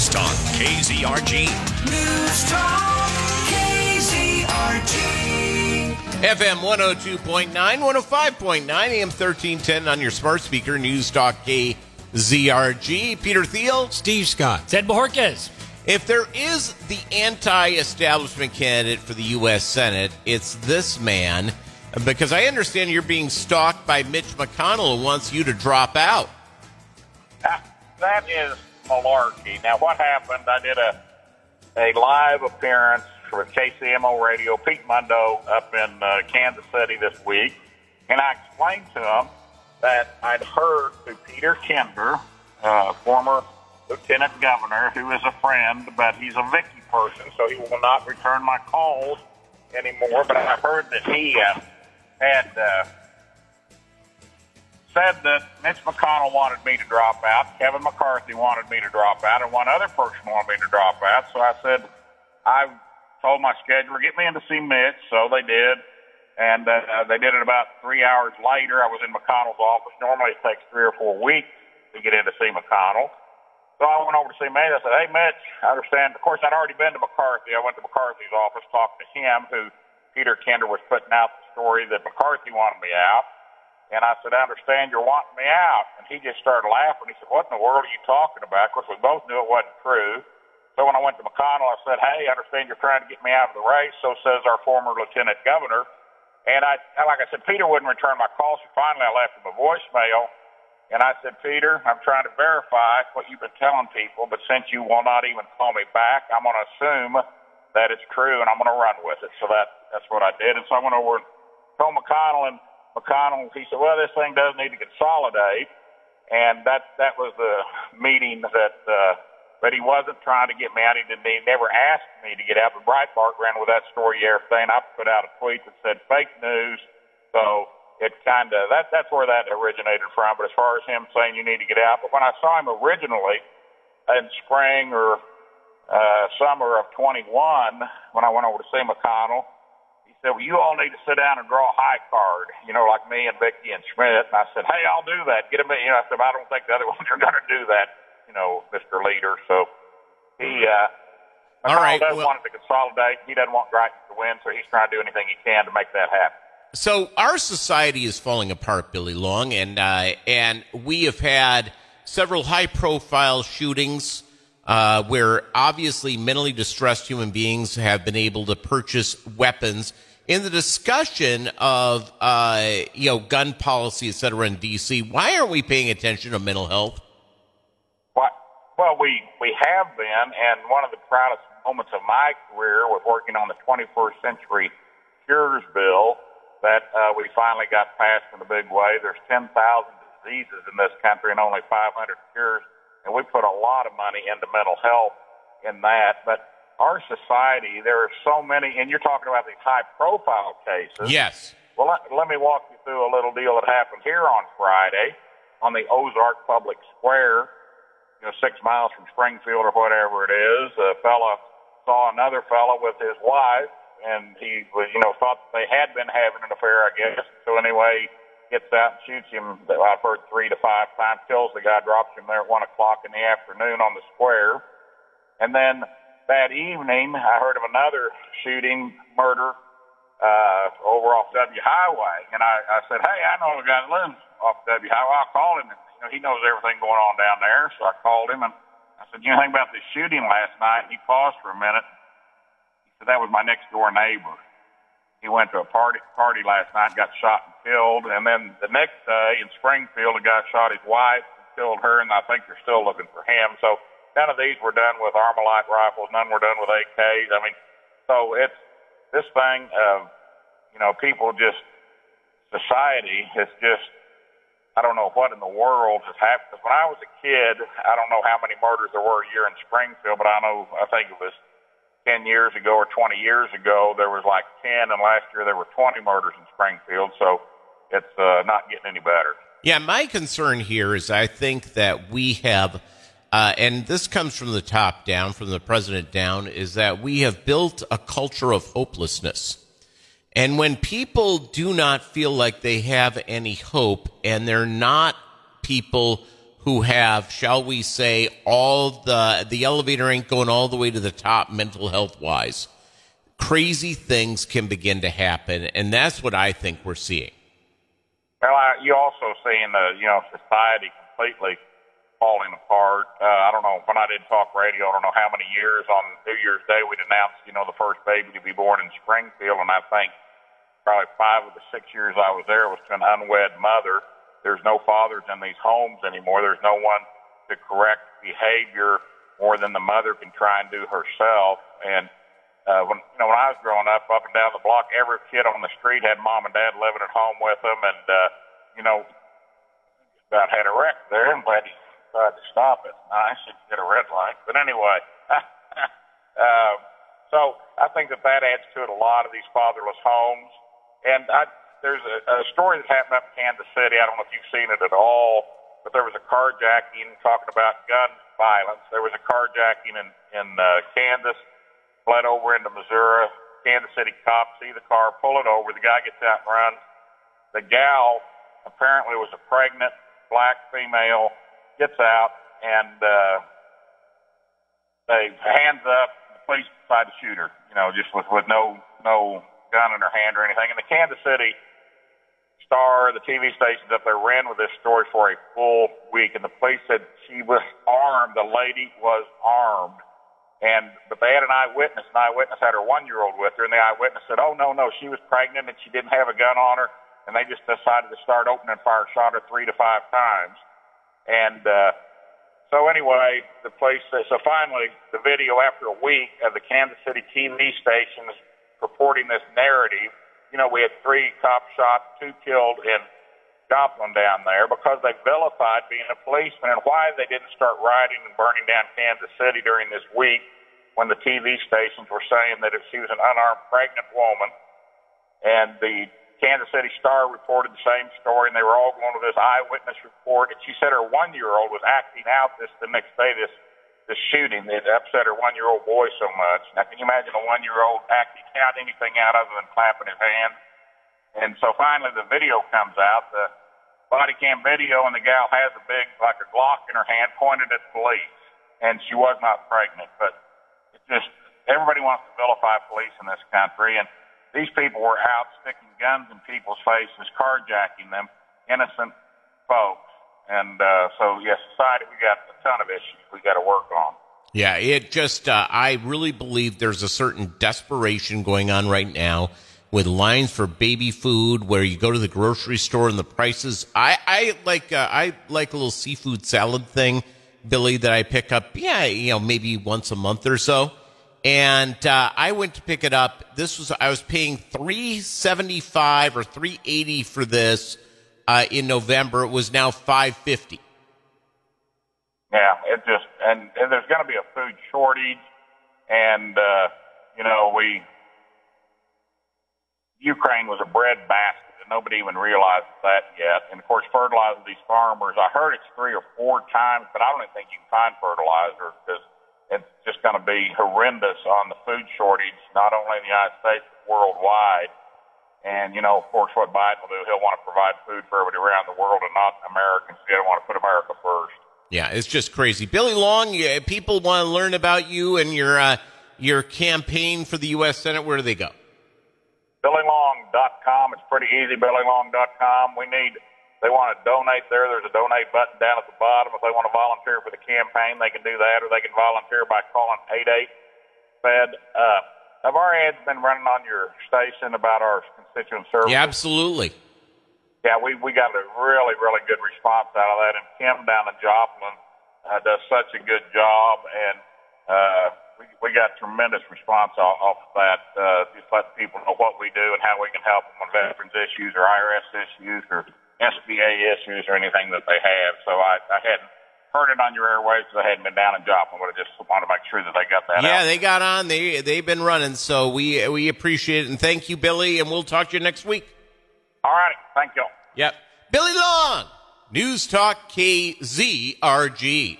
News Talk KZRG. News Talk KZRG. FM 102.9, 105.9, AM 1310 on your smart speaker, News Talk KZRG. Peter Thiel. Steve Scott. Ted Bojorquez. If there is the anti establishment candidate for the U.S. Senate, it's this man, because I understand you're being stalked by Mitch McConnell who wants you to drop out. Ah, That is malarkey. Now, what happened? I did a a live appearance for KCMO Radio, Pete Mundo, up in uh, Kansas City this week, and I explained to him that I'd heard through Peter Kinder, uh, former lieutenant governor, who is a friend, but he's a Vicky person, so he will not return my calls anymore. But I heard that he uh, had. Uh, said that Mitch McConnell wanted me to drop out, Kevin McCarthy wanted me to drop out, and one other person wanted me to drop out. So I said, I told my scheduler, get me in to see Mitch. So they did. And uh, they did it about three hours later. I was in McConnell's office. Normally it takes three or four weeks to get in to see McConnell. So I went over to see Mitch. I said, hey, Mitch, I understand. Of course, I'd already been to McCarthy. I went to McCarthy's office, talked to him, who Peter Kinder was putting out the story that McCarthy wanted me out. And I said, I understand you're wanting me out. And he just started laughing. He said, What in the world are you talking about? Of course, we both knew it wasn't true. So when I went to McConnell, I said, Hey, I understand you're trying to get me out of the race. So says our former lieutenant governor. And I, like I said, Peter wouldn't return my call. So finally, I left him a voicemail. And I said, Peter, I'm trying to verify what you've been telling people, but since you will not even call me back, I'm going to assume that it's true, and I'm going to run with it. So that that's what I did. And so I went over and told McConnell, and McConnell, he said, well, this thing does need to consolidate. And that, that was the meeting that, uh, but he wasn't trying to get me out. He didn't, he never asked me to get out. But Breitbart ran with that story yesterday, and I put out a tweet that said fake news. So it kind of, that, that's where that originated from. But as far as him saying you need to get out, but when I saw him originally in spring or, uh, summer of 21, when I went over to see McConnell, said, well, you all need to sit down and draw a high card, you know, like me and Vicky and Schmitt. And I said, hey, I'll do that. Get him, you know, I said, I don't think the other ones are going to do that, you know, Mr. Leader. So he, uh, All right, does well- want it to consolidate. He doesn't want Greitens to win, so he's trying to do anything he can to make that happen. So our society is falling apart, Billy Long, and uh, and we have had several high-profile shootings uh, where obviously mentally distressed human beings have been able to purchase weapons. In the discussion of uh, you know gun policy, et cetera, in D.C., why aren't we paying attention to mental health? Well, we we have been, and one of the proudest moments of my career was working on the 21st Century Cures Bill that uh, we finally got passed in a big way. There's 10,000 diseases in this country and only 500 cures, and we put a lot of money into mental health in that. But our society, there are so many, and you're talking about these high-profile cases. Yes. Well, let, let me walk you through a little deal that happened here on Friday on the Ozark Public Square, you know, six miles from Springfield or whatever it is. A fella saw another fella with his wife, and he was, you know, thought they had been having an affair, I guess. So anyway, gets out and shoots him. I've heard three to five times, kills the guy, drops him there at one o'clock in the afternoon on the square. And then that evening, I heard of another shooting, murder, uh, over off W Highway. And I, I said, hey, I know a guy that lives off W Highway. I'll call him. And, you know, he knows everything going on down there. So I called him and I said, you know anything about this shooting last night? And he paused for a minute. He said, that was my next door neighbor. He went to a party party last night, got shot and killed, and then the next day in Springfield, a guy shot his wife and killed her, and I think they're still looking for him. So none of these were done with Armalite rifles, none were done with AKs. I mean, so it's this thing of you know people just society has just I don't know what in the world has happened. 'Cause when I was a kid, I don't know how many murders there were a year in Springfield, but I know I think it was 10 years ago or 20 years ago, there was like 10, and last year there were 20 murders in Springfield. So it's uh, not getting any better. Yeah, my concern here is I think that we have, uh, and this comes from the top down, from the president down, is that we have built a culture of hopelessness. And when people do not feel like they have any hope and they're not people who have, shall we say, all the the elevator ain't going all the way to the top mental health wise. Crazy things can begin to happen, and that's what I think we're seeing. Well, I, you also seeing the you know society completely falling apart. Uh, I don't know when I did talk radio. I don't know how many years on New Year's Day we'd announced you know the first baby to be born in Springfield, and I think probably five of the six years I was there was to an unwed mother. There's no fathers in these homes anymore. There's no one to correct behavior more than the mother can try and do herself. And uh, when you know when I was growing up, up and down the block, every kid on the street had mom and dad living at home with them, and uh, you know about had a wreck there. I'm glad he tried to stop it. I should get a red light, but anyway. uh, so I think that that adds to it a lot of these fatherless homes. And I, there's a, a story that happened up in Kansas City. I don't know if you've seen it at all, but there was a carjacking talking about gun violence. There was a carjacking in in uh, Kansas, fled over into Missouri. Kansas City cops see the car, pull it over. The guy gets out and runs. The gal apparently was a pregnant black female, gets out and uh, they hands up. The police decide to shoot her. You know, just with with no no gun in her hand or anything. And the Kansas City Star, the TV stations up there, ran with this story for a full week, and the police said she was armed. The lady was armed, and but they had an eyewitness. An eyewitness had her one-year-old with her, and the eyewitness said, "Oh no, no, she was pregnant and she didn't have a gun on her." And they just decided to start opening fire, shot her three to five times, and. uh so anyway, the police. So finally, the video after a week of the Kansas City TV stations reporting this narrative. You know, we had three cops shot, two killed in Joplin down there because they vilified being a policeman and why they didn't start rioting and burning down Kansas City during this week when the TV stations were saying that if she was an unarmed pregnant woman and the Kansas City Star reported the same story and they were all going to this eyewitness report and she said her one year old was acting out this the next day this the shooting that upset her one year old boy so much. Now, can you imagine a one year old acting out anything out other than clapping his hands? And so finally the video comes out, the body cam video, and the gal has a big, like a Glock in her hand pointed at police. And she was not pregnant, but it just, everybody wants to vilify police in this country. And these people were out sticking guns in people's faces, carjacking them, innocent folks. And uh, so, yes, society, we got a ton of issues we got to work on. Yeah, it just, uh, I really believe there's a certain desperation going on right now with lines for baby food where you go to the grocery store and the prices. I, I like, uh, I like a little seafood salad thing, Billy, that I pick up, yeah, you know, maybe once a month or so. And, uh, I went to pick it up. This was, I was paying 375 or 380 for this uh, in November. It was now 550. Yeah, it just and, and there's going to be a food shortage, and uh, you know we Ukraine was a bread basket, and nobody even realizes that yet. And of course, fertilizer these farmers. I heard it's three or four times, but I don't even think you can find fertilizer because it's just going to be horrendous on the food shortage, not only in the United States but worldwide. And, you know, of course, what Biden will do, he'll want to provide food for everybody around the world and not Americans. He doesn't want to put America first. Yeah, it's just crazy. Billy Long, people want to learn about you and your, uh, your campaign for the U.S. Senate. Where do they go? BillyLong.com. It's pretty easy, BillyLong.com. We need, they want to donate there. There's a donate button down at the bottom. If they want to volunteer for the campaign, they can do that, or they can volunteer by calling 88 Fed Up. Have our ads been running on your station about our constituent services? Yeah, absolutely. Yeah, we we got a really really good response out of that, and Kim down in Joplin uh, does such a good job, and uh, we we got tremendous response off, off of that. Uh, just let people know what we do and how we can help them on veterans issues or IRS issues or SBA issues or anything that they have. So I I hadn't heard it on your airwaves because I hadn't been down in Joplin, but I just want to make sure that they got that. Yeah, out. they got on. They they've been running, so we we appreciate it and thank you, Billy. And we'll talk to you next week. All righty, thank you. Yep, Billy Long, News Talk KZRG.